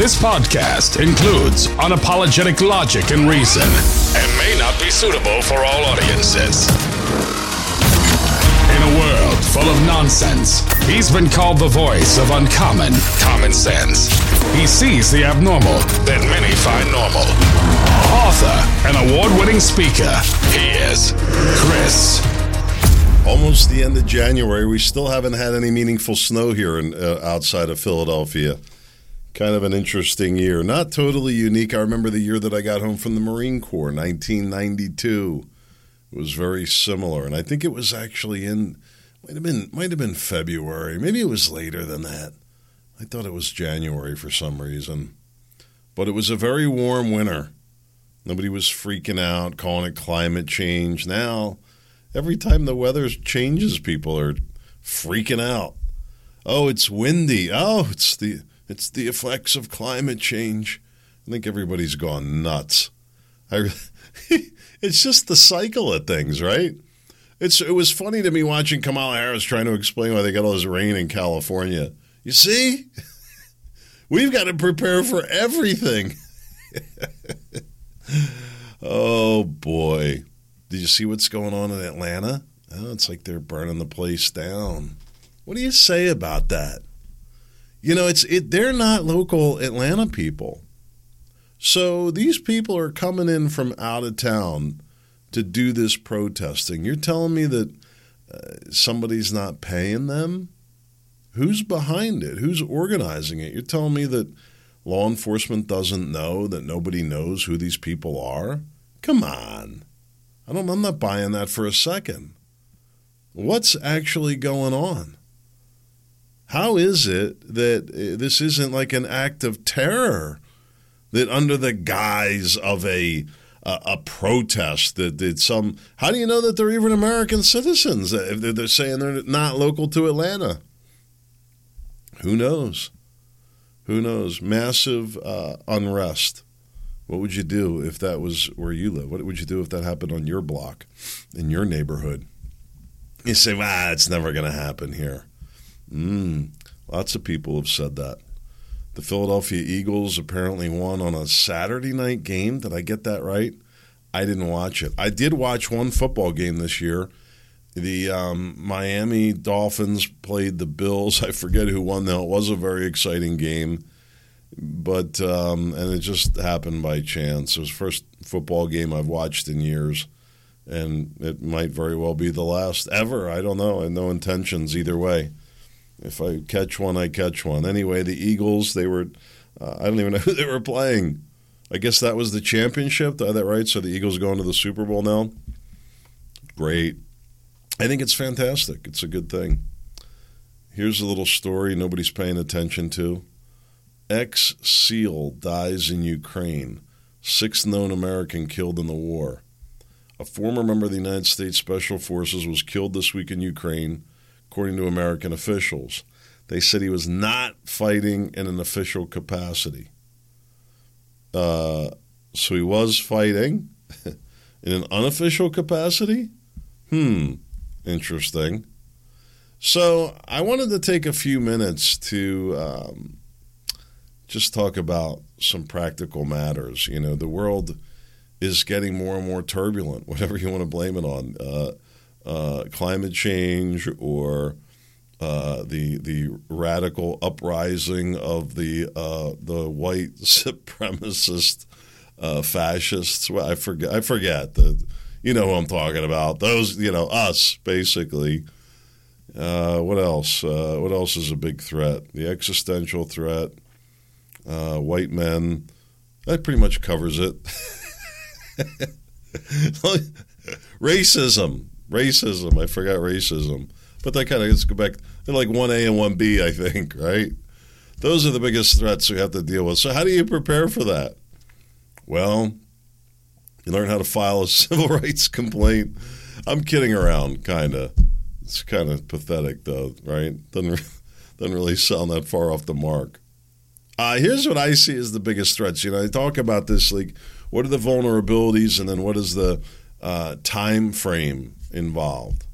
This podcast includes unapologetic logic and reason and may not be suitable for all audiences. In a world full of nonsense, he's been called the voice of uncommon common sense. He sees the abnormal that many find normal. Author and award winning speaker, he is Chris. Almost the end of January. We still haven't had any meaningful snow here in, uh, outside of Philadelphia. Kind of an interesting year. Not totally unique. I remember the year that I got home from the Marine Corps, 1992. It was very similar, and I think it was actually in might have been might have been February. Maybe it was later than that. I thought it was January for some reason. But it was a very warm winter. Nobody was freaking out, calling it climate change. Now, every time the weather changes, people are freaking out. Oh, it's windy. Oh, it's the it's the effects of climate change. I think everybody's gone nuts. I, it's just the cycle of things, right? It's it was funny to me watching Kamala Harris trying to explain why they got all this rain in California. You see, we've got to prepare for everything. oh boy, did you see what's going on in Atlanta? Oh, it's like they're burning the place down. What do you say about that? You know, it's it. They're not local Atlanta people, so these people are coming in from out of town to do this protesting. You're telling me that uh, somebody's not paying them? Who's behind it? Who's organizing it? You're telling me that law enforcement doesn't know that nobody knows who these people are? Come on. I don't I'm not buying that for a second. What's actually going on? How is it that uh, this isn't like an act of terror that under the guise of a a, a protest that did some how do you know that they're even American citizens if they're saying they're not local to Atlanta? Who knows? Who knows? Massive uh, unrest. What would you do if that was where you live? What would you do if that happened on your block, in your neighborhood? You say, "Well, it's never going to happen here." Mm, lots of people have said that. The Philadelphia Eagles apparently won on a Saturday night game. Did I get that right? I didn't watch it. I did watch one football game this year. The um, Miami Dolphins played the Bills. I forget who won though. It was a very exciting game, but um, and it just happened by chance. It was the first football game I've watched in years, and it might very well be the last ever. I don't know. I have no intentions either way. If I catch one, I catch one. Anyway, the Eagles, they were, uh, I don't even know who they were playing. I guess that was the championship. Is that right? So the Eagles going to the Super Bowl now? Great. I think it's fantastic. It's a good thing. Here's a little story nobody's paying attention to. Ex SEAL dies in Ukraine. Sixth known American killed in the war. A former member of the United States Special Forces was killed this week in Ukraine according to American officials. They said he was not fighting in an official capacity. Uh, so he was fighting in an unofficial capacity? Hmm, interesting. So I wanted to take a few minutes to um, just talk about some practical matters. You know, the world is getting more and more turbulent, whatever you want to blame it on. Uh, uh, climate change or uh, the the radical uprising of the uh, the white supremacist uh, fascists. I forget. I forget the. You know who I'm talking about. Those. You know us basically. Uh, what else? Uh, what else is a big threat? The existential threat. white men. That pretty much covers it. Racism racism. I forgot racism. But that kind of let's go back. They're like one A and one B, I think, right? Those are the biggest threats we have to deal with. So how do you prepare for that? Well, you learn how to file a civil rights complaint. I'm kidding around, kind of. It's kind of pathetic, though, right? Doesn't doesn't really sound that far off the mark. Uh, here's what I see as the biggest threats. You know, I talk about this like, what are the vulnerabilities, and then what is the uh, time frame involved.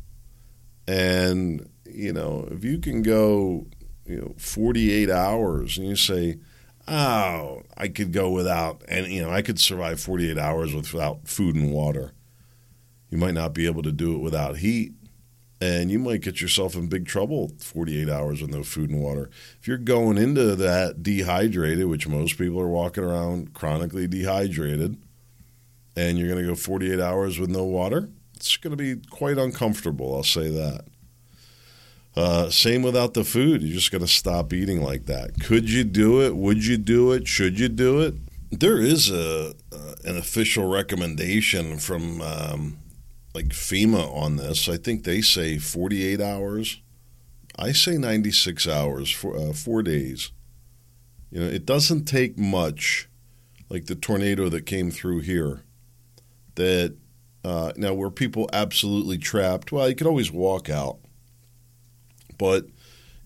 And, you know, if you can go, you know, 48 hours and you say, oh, I could go without, and you know, I could survive 48 hours without food and water. You might not be able to do it without heat, and you might get yourself in big trouble 48 hours with no food and water. If you're going into that dehydrated, which most people are walking around chronically dehydrated, and you're going to go 48 hours with no water, it's going to be quite uncomfortable, I'll say that. Uh, same without the food. You're just going to stop eating like that. Could you do it? Would you do it? Should you do it? There is a uh, an official recommendation from um, like FEMA on this. I think they say 48 hours. I say 96 hours for uh, four days. You know, it doesn't take much, like the tornado that came through here. That uh, now were people absolutely trapped? Well, you could always walk out but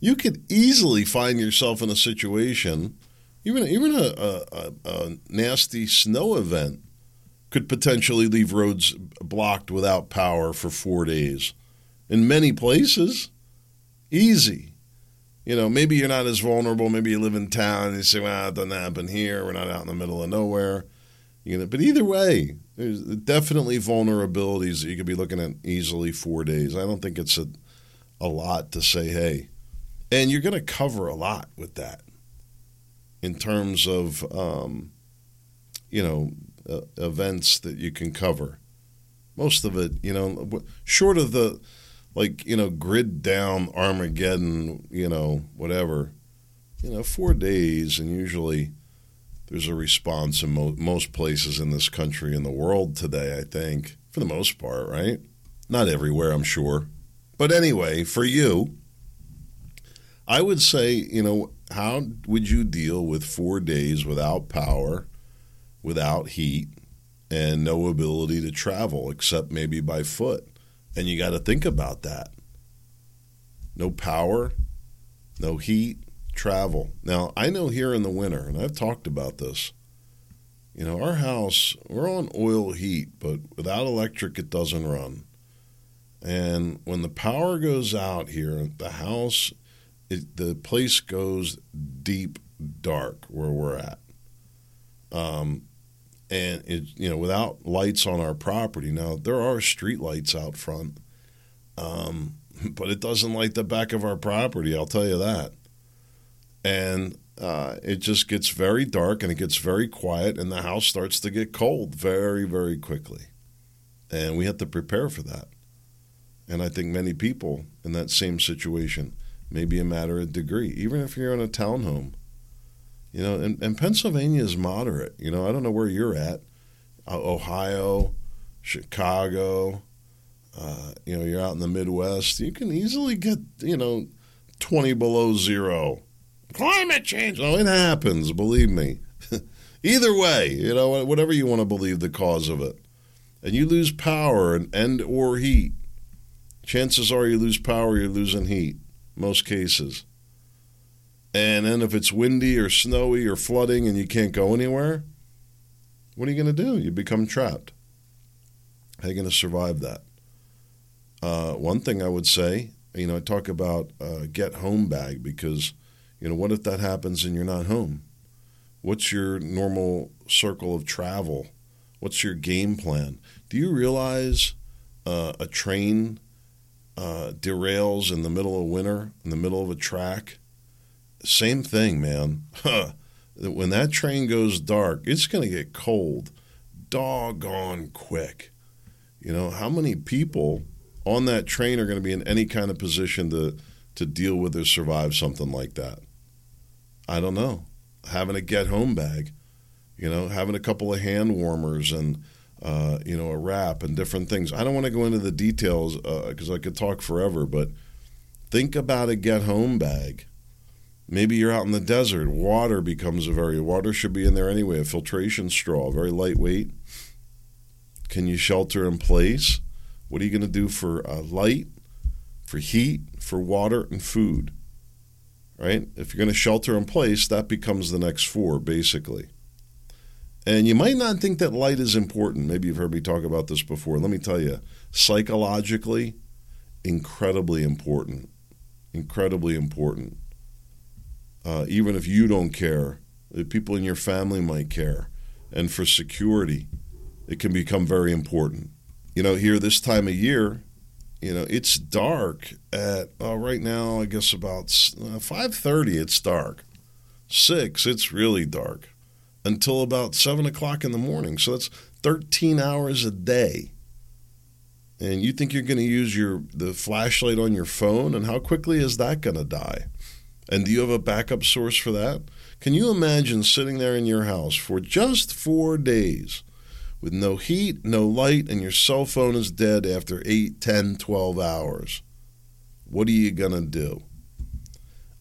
you could easily find yourself in a situation, even even a, a, a nasty snow event could potentially leave roads blocked without power for four days. In many places, easy. You know, maybe you're not as vulnerable. Maybe you live in town and you say, well, it doesn't happen here. We're not out in the middle of nowhere. You know, but either way, there's definitely vulnerabilities that you could be looking at easily four days. I don't think it's a a lot to say, hey, and you're going to cover a lot with that in terms of, um, you know, uh, events that you can cover. Most of it, you know, short of the, like, you know, grid down Armageddon, you know, whatever, you know, four days, and usually there's a response in mo- most places in this country and the world today, I think, for the most part, right? Not everywhere, I'm sure. But anyway, for you, I would say, you know, how would you deal with four days without power, without heat, and no ability to travel except maybe by foot? And you got to think about that. No power, no heat, travel. Now, I know here in the winter, and I've talked about this, you know, our house, we're on oil heat, but without electric, it doesn't run. And when the power goes out here, the house, it, the place goes deep dark where we're at. Um, and it, you know, without lights on our property. Now there are street lights out front, um, but it doesn't light the back of our property. I'll tell you that. And uh, it just gets very dark and it gets very quiet, and the house starts to get cold very, very quickly. And we have to prepare for that. And I think many people in that same situation may be a matter of degree, even if you're in a townhome. You know, and, and Pennsylvania is moderate. You know, I don't know where you're at. Uh, Ohio, Chicago, uh, you know, you're out in the Midwest. You can easily get, you know, 20 below zero. Climate change. Oh, it happens, believe me. Either way, you know, whatever you want to believe the cause of it. And you lose power and, and or heat chances are you lose power, you're losing heat, most cases. And then if it's windy or snowy or flooding and you can't go anywhere, what are you going to do? You become trapped. How are you going to survive that? Uh, one thing I would say, you know, I talk about uh, get home bag because, you know, what if that happens and you're not home? What's your normal circle of travel? What's your game plan? Do you realize uh, a train uh, derails in the middle of winter, in the middle of a track, same thing, man. when that train goes dark, it's going to get cold doggone quick. You know, how many people on that train are going to be in any kind of position to, to deal with or survive something like that? I don't know. Having a get home bag, you know, having a couple of hand warmers and uh, you know, a wrap and different things. I don't want to go into the details because uh, I could talk forever, but think about a get home bag. Maybe you're out in the desert. Water becomes a very water should be in there anyway. A filtration straw, very lightweight. Can you shelter in place? What are you going to do for uh, light, for heat, for water and food? Right? If you're going to shelter in place, that becomes the next four basically. And you might not think that light is important. Maybe you've heard me talk about this before. Let me tell you, psychologically, incredibly important. Incredibly important. Uh, even if you don't care, The people in your family might care. And for security, it can become very important. You know, here this time of year, you know, it's dark at uh, right now. I guess about uh, five thirty. It's dark. Six. It's really dark until about seven o'clock in the morning. So that's thirteen hours a day. And you think you're going to use your the flashlight on your phone, and how quickly is that going to die? And do you have a backup source for that? Can you imagine sitting there in your house for just four days with no heat, no light, and your cell phone is dead after 8, 10, 12 hours? What are you going to do?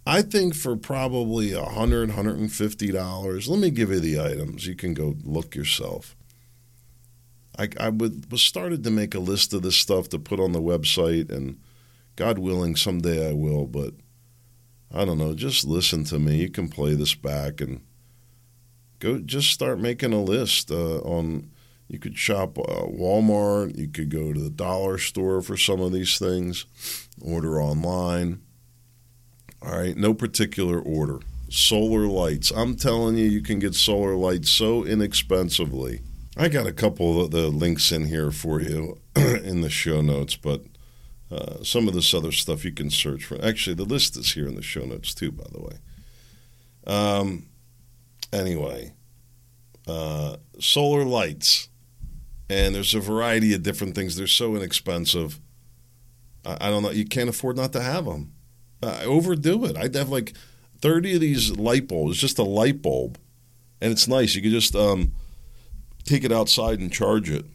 I think for probably $100, $150, let me give you the items. You can go look yourself. I, I would, was started to make a list of this stuff to put on the website, and God willing, someday I will, but – I don't know, just listen to me. You can play this back and go just start making a list uh, on you could shop uh, Walmart, you could go to the dollar store for some of these things, order online. All right, no particular order. Solar lights. I'm telling you, you can get solar lights so inexpensively. I got a couple of the links in here for you in the show notes, but uh, some of this other stuff you can search for. Actually, the list is here in the show notes too, by the way. Um, anyway, uh, solar lights, and there's a variety of different things. They're so inexpensive. I, I don't know. You can't afford not to have them. I overdo it. I'd have like 30 of these light bulbs, just a light bulb, and it's nice. You can just um, take it outside and charge it.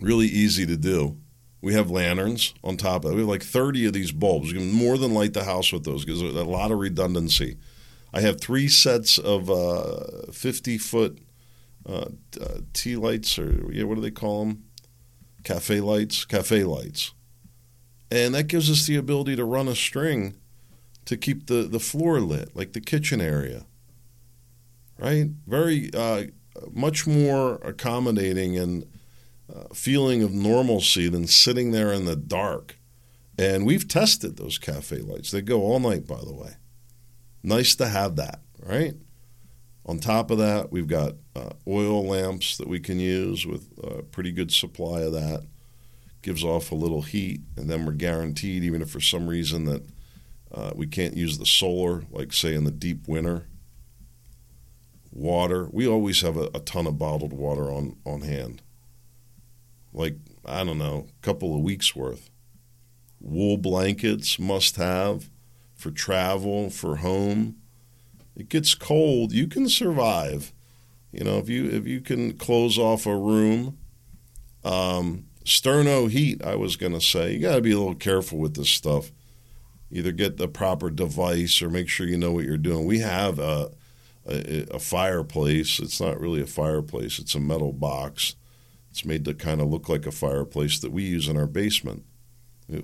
Really easy to do we have lanterns on top of it. We have like 30 of these bulbs. We can more than light the house with those because there's a lot of redundancy. I have three sets of uh, 50 foot uh, uh, tea lights, or yeah, what do they call them? Cafe lights, cafe lights. And that gives us the ability to run a string to keep the, the floor lit, like the kitchen area. Right? Very, uh, much more accommodating and uh, feeling of normalcy than sitting there in the dark. And we've tested those cafe lights. They go all night, by the way. Nice to have that, right? On top of that, we've got uh, oil lamps that we can use with a pretty good supply of that. Gives off a little heat, and then we're guaranteed, even if for some reason that uh, we can't use the solar, like say in the deep winter. Water, we always have a, a ton of bottled water on, on hand like I don't know, a couple of weeks worth. Wool blankets must have for travel, for home. It gets cold, you can survive. You know, if you if you can close off a room, um, sterno heat. I was going to say you got to be a little careful with this stuff. Either get the proper device or make sure you know what you're doing. We have a, a, a fireplace. It's not really a fireplace. It's a metal box it's made to kind of look like a fireplace that we use in our basement,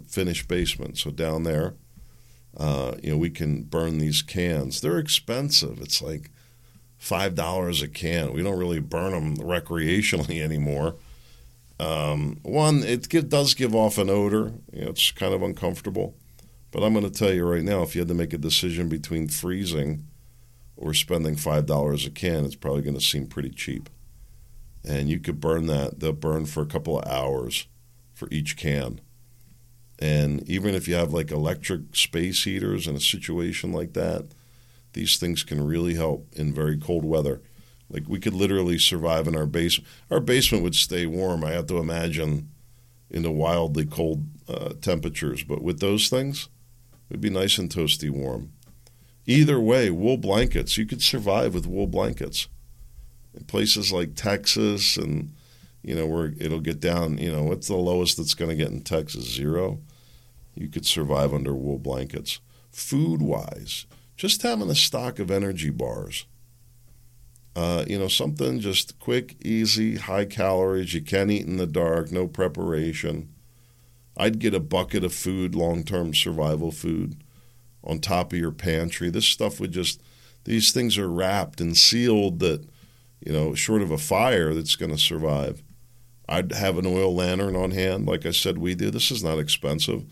finished basement. So down there, uh, you know, we can burn these cans. They're expensive. It's like five dollars a can. We don't really burn them recreationally anymore. Um, one, it does give off an odor. You know, it's kind of uncomfortable. But I'm going to tell you right now, if you had to make a decision between freezing or spending five dollars a can, it's probably going to seem pretty cheap and you could burn that. They'll burn for a couple of hours for each can. And even if you have like electric space heaters in a situation like that, these things can really help in very cold weather. Like we could literally survive in our basement. Our basement would stay warm. I have to imagine in the wildly cold uh, temperatures, but with those things, it'd be nice and toasty warm. Either way, wool blankets. You could survive with wool blankets in places like Texas and you know where it'll get down you know what's the lowest that's going to get in Texas zero you could survive under wool blankets food wise just having a stock of energy bars uh, you know something just quick easy high calories you can eat in the dark no preparation I'd get a bucket of food long term survival food on top of your pantry this stuff would just these things are wrapped and sealed that you know, short of a fire that's going to survive. I'd have an oil lantern on hand, like I said we do. This is not expensive.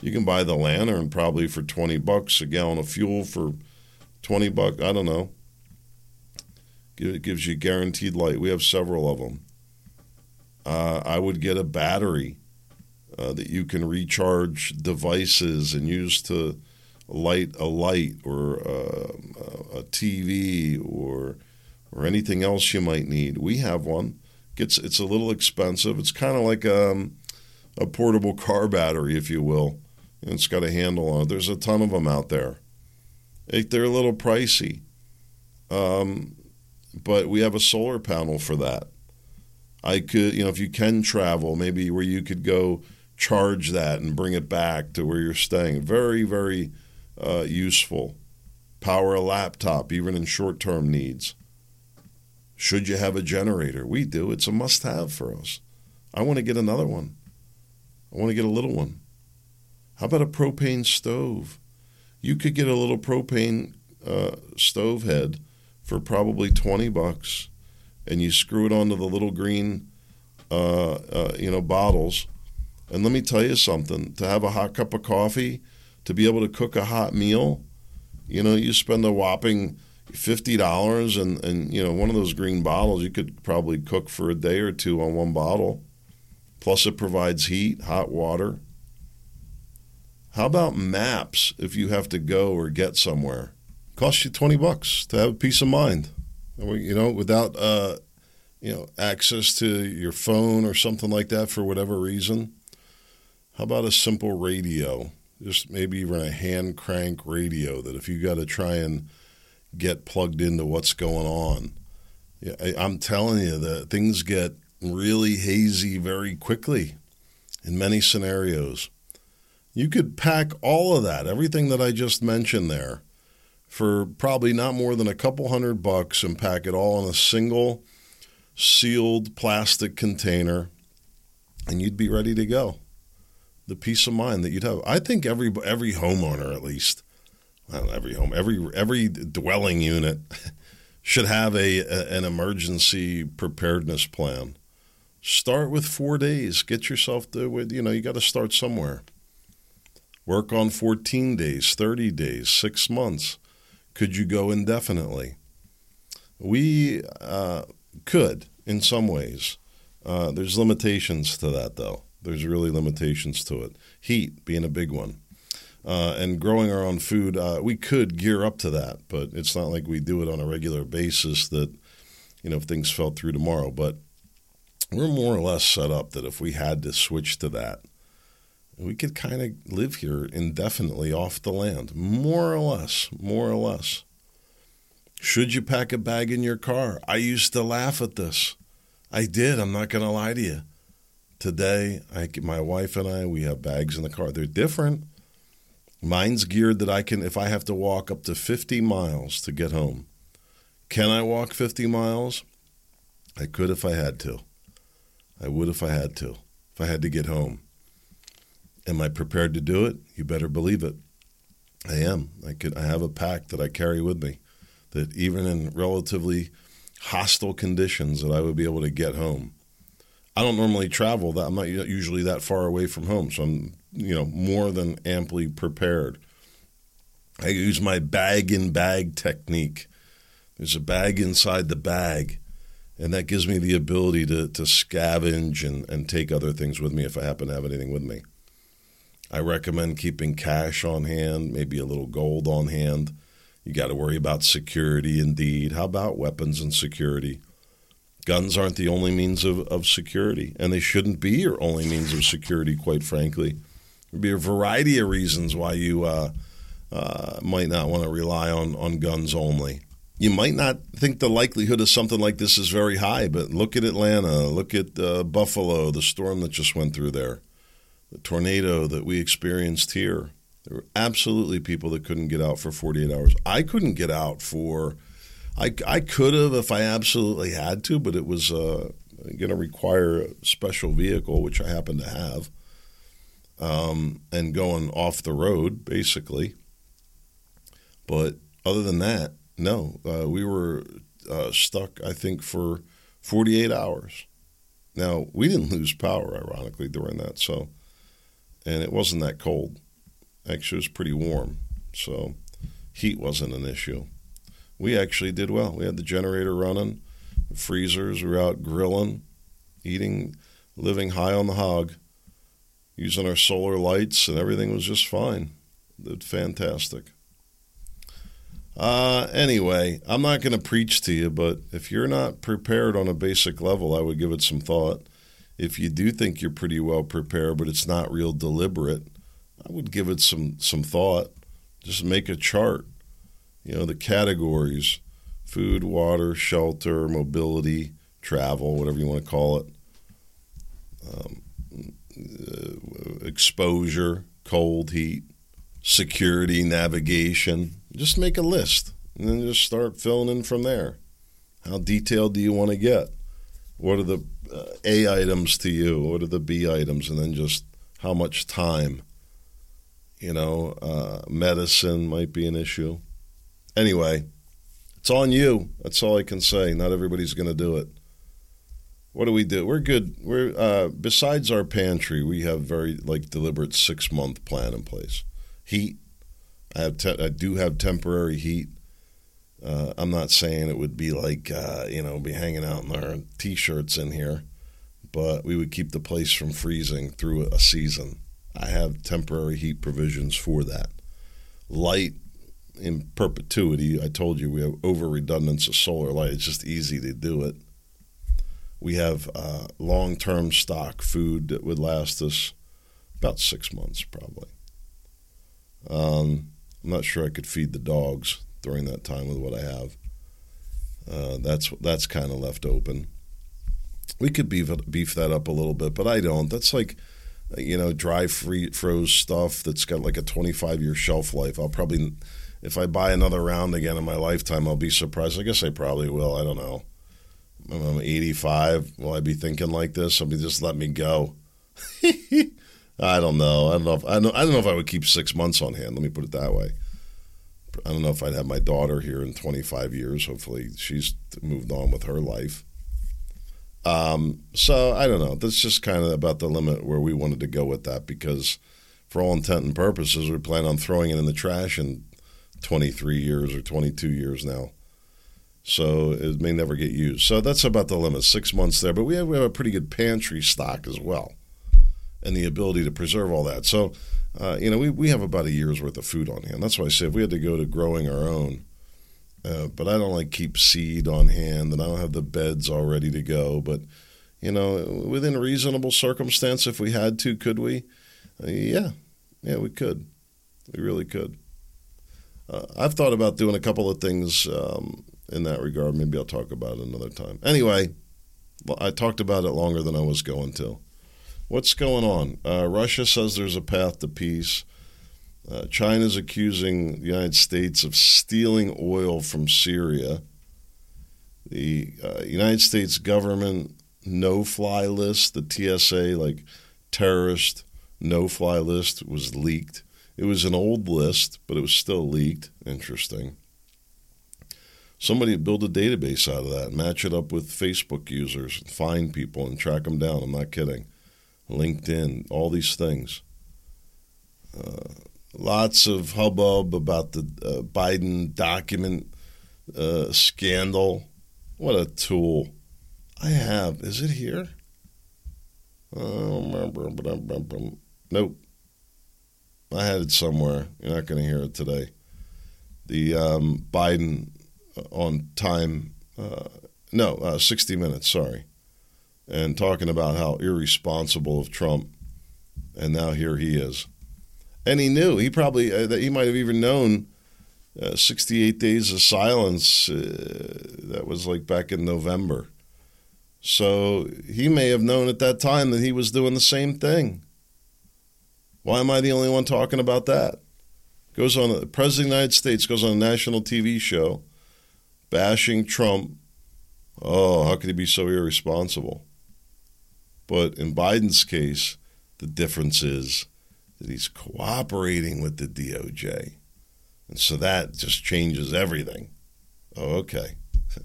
You can buy the lantern probably for 20 bucks, a gallon of fuel for 20 bucks. I don't know. It gives you guaranteed light. We have several of them. Uh, I would get a battery uh, that you can recharge devices and use to light a light or uh, a TV or or anything else you might need. We have one. Gets it's a little expensive. It's kind of like um, a portable car battery, if you will. And it's got a handle on it. There's a ton of them out there. They're a little pricey, um, but we have a solar panel for that. I could, you know, if you can travel, maybe where you could go charge that and bring it back to where you're staying. Very, very uh, useful. Power a laptop, even in short term needs. Should you have a generator? We do. It's a must have for us. I want to get another one. I want to get a little one. How about a propane stove? You could get a little propane uh, stove head for probably 20 bucks and you screw it onto the little green uh, uh, you know bottles and let me tell you something to have a hot cup of coffee to be able to cook a hot meal, you know, you spend a whopping fifty dollars and, and you know, one of those green bottles you could probably cook for a day or two on one bottle. Plus it provides heat, hot water. How about maps if you have to go or get somewhere? Costs you twenty bucks to have peace of mind. You know, without uh, you know, access to your phone or something like that for whatever reason. How about a simple radio? just maybe even a hand crank radio that if you got to try and get plugged into what's going on. Yeah, I, I'm telling you that things get really hazy very quickly in many scenarios. You could pack all of that, everything that I just mentioned there, for probably not more than a couple hundred bucks and pack it all in a single sealed plastic container, and you'd be ready to go the peace of mind that you'd have. I think every every homeowner, at least, well, every home, every every dwelling unit, should have a, a an emergency preparedness plan. Start with four days. Get yourself to you know you got to start somewhere. Work on 14 days, 30 days, six months. Could you go indefinitely? We uh, could in some ways. Uh, there's limitations to that, though. There's really limitations to it. Heat being a big one. Uh, and growing our own food, uh, we could gear up to that, but it's not like we do it on a regular basis that, you know, if things fell through tomorrow. But we're more or less set up that if we had to switch to that, we could kind of live here indefinitely off the land, more or less, more or less. Should you pack a bag in your car? I used to laugh at this. I did. I'm not going to lie to you. Today, I, my wife and I, we have bags in the car. They're different. Mine's geared that I can, if I have to walk up to 50 miles to get home. Can I walk 50 miles? I could if I had to. I would if I had to. If I had to get home. Am I prepared to do it? You better believe it. I am. I could. I have a pack that I carry with me, that even in relatively hostile conditions, that I would be able to get home. I don't normally travel that I'm not usually that far away from home, so I'm you know more than amply prepared. I use my bag in bag technique. There's a bag inside the bag, and that gives me the ability to to scavenge and, and take other things with me if I happen to have anything with me. I recommend keeping cash on hand, maybe a little gold on hand. You got to worry about security indeed. How about weapons and security? guns aren't the only means of, of security, and they shouldn't be your only means of security, quite frankly. There'd be a variety of reasons why you uh, uh, might not want to rely on, on guns only. You might not think the likelihood of something like this is very high, but look at Atlanta, look at uh, Buffalo, the storm that just went through there, the tornado that we experienced here. There were absolutely people that couldn't get out for 48 hours. I couldn't get out for I, I could have if I absolutely had to, but it was uh, going to require a special vehicle, which I happen to have, um, and going off the road, basically. But other than that, no. Uh, we were uh, stuck, I think, for 48 hours. Now, we didn't lose power, ironically, during that. So, and it wasn't that cold. Actually, it was pretty warm. So, heat wasn't an issue. we actually did well. We had the generator running, the freezers, we were out grilling, eating, living high on the hog, using our solar lights, and everything was just fine. Did fantastic. Uh, anyway, I'm not going to preach to you, but if you're not prepared on a basic level, I would give it some thought. If you do think you're pretty well prepared, but it's not real deliberate, I would give it some some thought. Just make a chart. You know, the categories food, water, shelter, mobility, travel, whatever you want to call it, um, uh, exposure, cold, heat, security, navigation. Just make a list and then just start filling in from there. How detailed do you want to get? What are the uh, A items to you? What are the B items? And then just how much time? You know, uh, medicine might be an issue. Anyway, it's on you. That's all I can say. Not everybody's going to do it. What do we do? We're good. We're uh, besides our pantry, we have very like deliberate six month plan in place. Heat, I have. Te- I do have temporary heat. Uh, I'm not saying it would be like uh, you know be hanging out in our t-shirts in here, but we would keep the place from freezing through a season. I have temporary heat provisions for that. Light in perpetuity. I told you we have over redundance of solar light. It's just easy to do it. We have uh, long term stock food that would last us about six months, probably. Um, I'm not sure I could feed the dogs during that time with what I have. Uh, that's that's kind of left open. We could beef beef that up a little bit, but I don't. That's like you know dry free froze stuff that's got like a 25 year shelf life. I'll probably if I buy another round again in my lifetime, I'll be surprised. I guess I probably will. I don't know. I'm 85. Will I be thinking like this? I'll be just let me go. I don't know. I don't know. If, I don't. I don't know if I would keep six months on hand. Let me put it that way. I don't know if I'd have my daughter here in 25 years. Hopefully, she's moved on with her life. Um, so I don't know. That's just kind of about the limit where we wanted to go with that because, for all intent and purposes, we plan on throwing it in the trash in 23 years or 22 years now. So it may never get used. So that's about the limit, six months there. But we have, we have a pretty good pantry stock as well and the ability to preserve all that. So, uh, you know, we, we have about a year's worth of food on hand. That's why I say if we had to go to growing our own, uh, but I don't like keep seed on hand and I don't have the beds all ready to go. But, you know, within reasonable circumstance, if we had to, could we? Uh, yeah, yeah, we could. We really could. Uh, I've thought about doing a couple of things um, in that regard. Maybe I'll talk about it another time. Anyway, I talked about it longer than I was going to. What's going on? Uh, Russia says there's a path to peace. Uh, China's accusing the United States of stealing oil from Syria. The uh, United States government no fly list, the TSA, like terrorist no fly list, was leaked. It was an old list, but it was still leaked. Interesting. Somebody build a database out of that, match it up with Facebook users, find people and track them down. I'm not kidding. LinkedIn, all these things. Uh, lots of hubbub about the uh, Biden document uh, scandal. What a tool. I have. Is it here? Remember. Nope. I had it somewhere. You're not going to hear it today. The um, Biden uh, on time, uh, no, uh, 60 Minutes, sorry, and talking about how irresponsible of Trump. And now here he is. And he knew, he probably, uh, that he might have even known uh, 68 Days of Silence, uh, that was like back in November. So he may have known at that time that he was doing the same thing. Why am I the only one talking about that? Goes on the President of the United States goes on a national TV show bashing Trump. Oh, how could he be so irresponsible? But in Biden's case, the difference is that he's cooperating with the DOJ. And so that just changes everything. Oh, okay.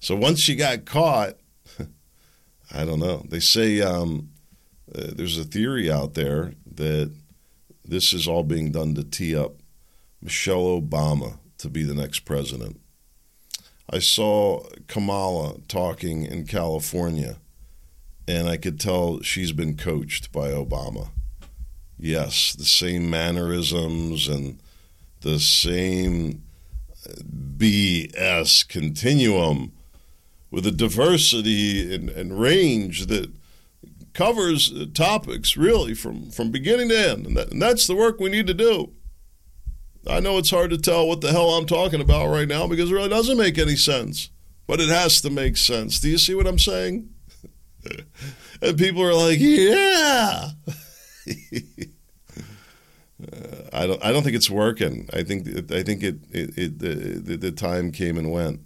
So once you got caught, I don't know. They say um, uh, there's a theory out there that this is all being done to tee up Michelle Obama to be the next president. I saw Kamala talking in California, and I could tell she's been coached by Obama. Yes, the same mannerisms and the same BS continuum with a diversity and, and range that covers topics really from, from beginning to end. And, that, and that's the work we need to do. I know it's hard to tell what the hell I'm talking about right now because it really doesn't make any sense, but it has to make sense. Do you see what I'm saying? and people are like, yeah. Uh, I don't. I don't think it's working. I think. I think it. It. it the, the, time came and went.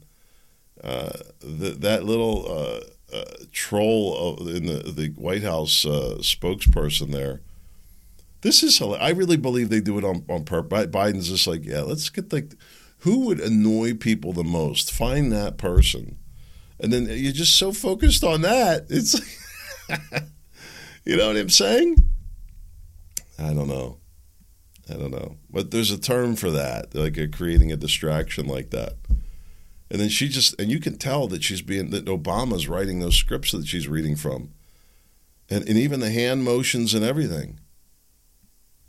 Uh, the, that little uh, uh troll in the the White House uh, spokesperson there. This is. I really believe they do it on on purpose. Biden's just like, yeah, let's get like, who would annoy people the most? Find that person, and then you're just so focused on that. It's. you know what I'm saying? I don't know. I don't know, but there's a term for that, like a, creating a distraction like that. And then she just, and you can tell that she's being that Obama's writing those scripts that she's reading from, and and even the hand motions and everything.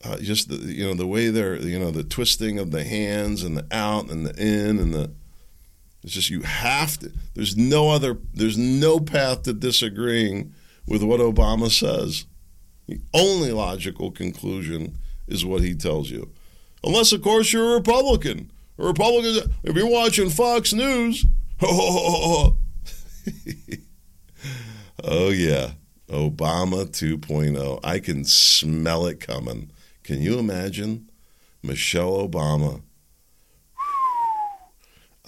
Uh, just the you know the way they're you know the twisting of the hands and the out and the in and the it's just you have to there's no other there's no path to disagreeing with what Obama says. The only logical conclusion is what he tells you. Unless, of course, you're a Republican. A Republican, if you're watching Fox News, oh, yeah, Obama 2.0. I can smell it coming. Can you imagine Michelle Obama?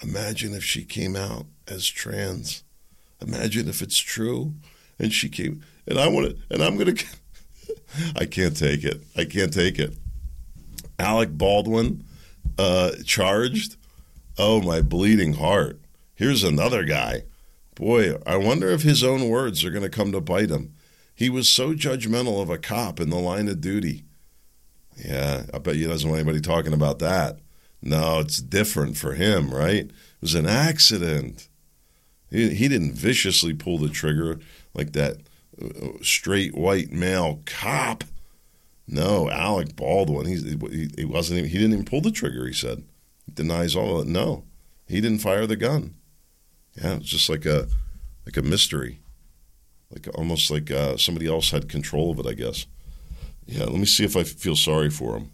Imagine if she came out as trans. Imagine if it's true and she came and I want to and I'm going to I can't take it. I can't take it. Alec Baldwin uh, charged. Oh, my bleeding heart. Here's another guy. Boy, I wonder if his own words are going to come to bite him. He was so judgmental of a cop in the line of duty. Yeah, I bet he doesn't want anybody talking about that. No, it's different for him, right? It was an accident. He, he didn't viciously pull the trigger like that straight white male cop. No, Alec Baldwin. He's, he, he wasn't. Even, he didn't even pull the trigger. He said he denies all of it. No, he didn't fire the gun. Yeah, it's just like a like a mystery, like almost like uh, somebody else had control of it. I guess. Yeah, let me see if I feel sorry for him.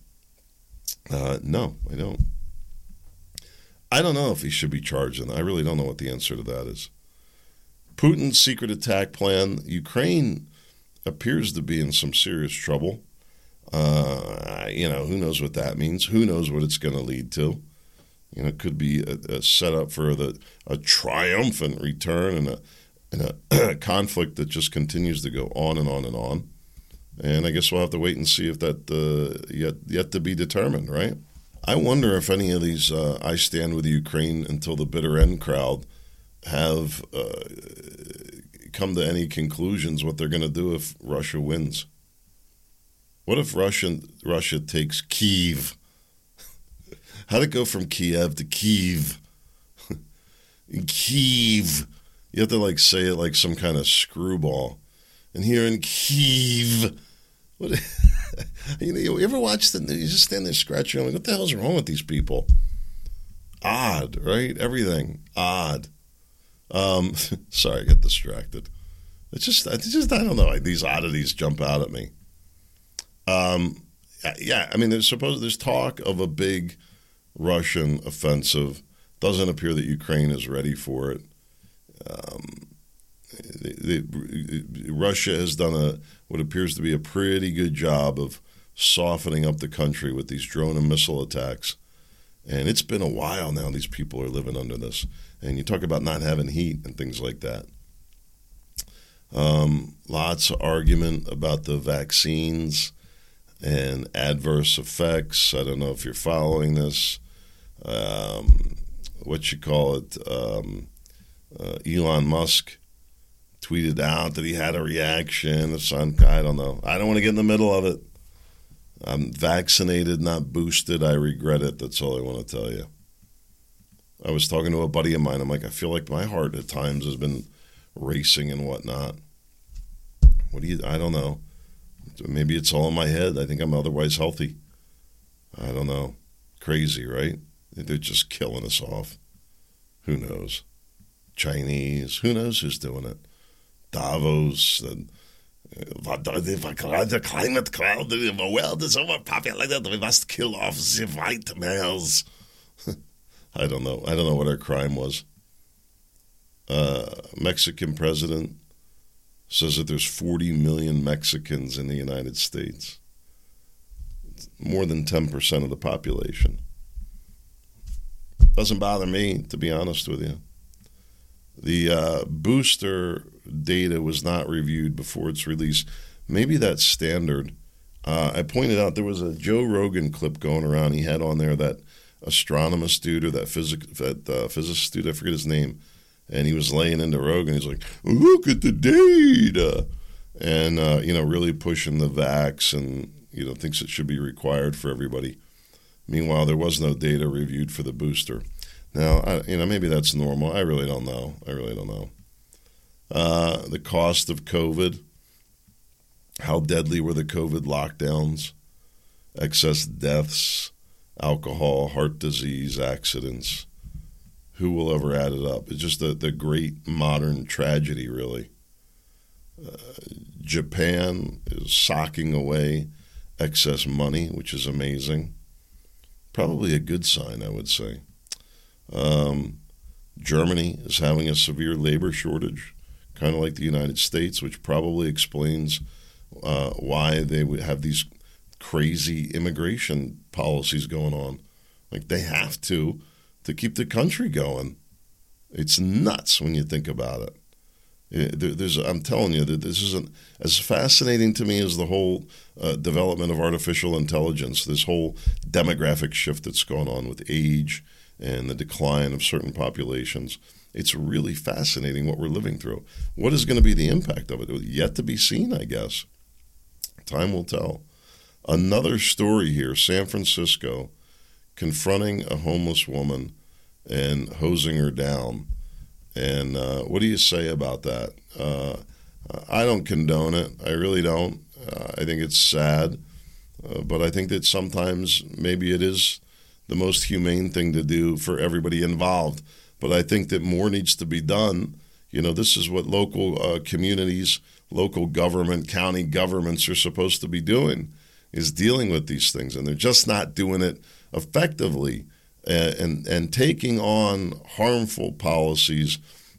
Uh, no, I don't. I don't know if he should be charged, and I really don't know what the answer to that is. Putin's secret attack plan, Ukraine appears to be in some serious trouble. Uh, you know, who knows what that means? Who knows what it's going to lead to? You know, it could be a, a setup for the a triumphant return and a and a conflict that just continues to go on and on and on. And I guess we'll have to wait and see if that uh, yet yet to be determined, right? I wonder if any of these uh, "I stand with Ukraine until the bitter end" crowd have uh, come to any conclusions what they're going to do if Russia wins. What if Russia Russia takes Kiev? How'd it go from Kiev to Kiev? in Kiev, you have to like say it like some kind of screwball. And here in Kiev, what? you know, you ever watch the news? You just stand there scratching. Like, what the hell's wrong with these people? Odd, right? Everything odd. Um, sorry, I got distracted. It's just, it's just, I don't know. These oddities jump out at me. Um, yeah, I mean, there's supposed there's talk of a big Russian offensive. Doesn't appear that Ukraine is ready for it. Um, the, the, Russia has done a what appears to be a pretty good job of softening up the country with these drone and missile attacks. And it's been a while now. These people are living under this. And you talk about not having heat and things like that. Um, lots of argument about the vaccines and adverse effects. I don't know if you're following this. Um, what you call it? Um, uh, Elon Musk tweeted out that he had a reaction some. I don't know. I don't want to get in the middle of it. I'm vaccinated, not boosted. I regret it. That's all I want to tell you. I was talking to a buddy of mine. I'm like, I feel like my heart at times has been racing and whatnot. What do you? I don't know. Maybe it's all in my head. I think I'm otherwise healthy. I don't know. Crazy, right? They're just killing us off. Who knows? Chinese. Who knows who's doing it? Davos and the climate cloud, the world is overpopulated. We must kill off the white males. I don't know. I don't know what our crime was. Uh, Mexican president says that there's 40 million Mexicans in the United States, more than 10% of the population. Doesn't bother me, to be honest with you. The uh, booster data was not reviewed before its release. Maybe that's standard. Uh, I pointed out there was a Joe Rogan clip going around. He had on there that astronomist dude or that, physic, that uh, physicist dude, I forget his name, and he was laying into Rogan. He's like, "Look at the data," and uh, you know, really pushing the vax, and you know, thinks it should be required for everybody. Meanwhile, there was no data reviewed for the booster. Now, I, you know, maybe that's normal. I really don't know. I really don't know. Uh, the cost of COVID. How deadly were the COVID lockdowns? Excess deaths, alcohol, heart disease, accidents. Who will ever add it up? It's just the, the great modern tragedy, really. Uh, Japan is socking away excess money, which is amazing. Probably a good sign, I would say. Um, Germany is having a severe labor shortage, kind of like the United States, which probably explains uh, why they would have these crazy immigration policies going on. Like they have to to keep the country going. It's nuts when you think about it. There's, I'm telling you that this isn't as fascinating to me as the whole uh, development of artificial intelligence. This whole demographic shift that's going on with age and the decline of certain populations. It's really fascinating what we're living through. What is going to be the impact of it? Yet to be seen, I guess. Time will tell. Another story here San Francisco confronting a homeless woman and hosing her down and uh, what do you say about that? Uh, I don't condone it. I really don't. Uh, I think it's sad. Uh, but I think that sometimes maybe it is the most humane thing to do for everybody involved. But I think that more needs to be done. You know, this is what local uh, communities, local government, county governments are supposed to be doing is dealing with these things, and they're just not doing it effectively and and taking on harmful policies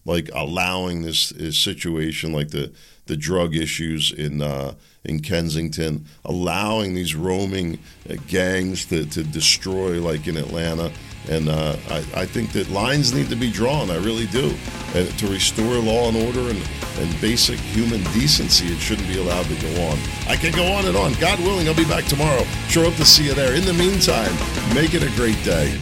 like allowing this, this situation like the the drug issues in uh, in Kensington, allowing these roaming uh, gangs to, to destroy like in Atlanta. And uh, I, I, think that lines need to be drawn. I really do. And to restore law and order and, and basic human decency, it shouldn't be allowed to go on. I can go on and on. God willing, I'll be back tomorrow. Sure hope to see you there. In the meantime, make it a great day.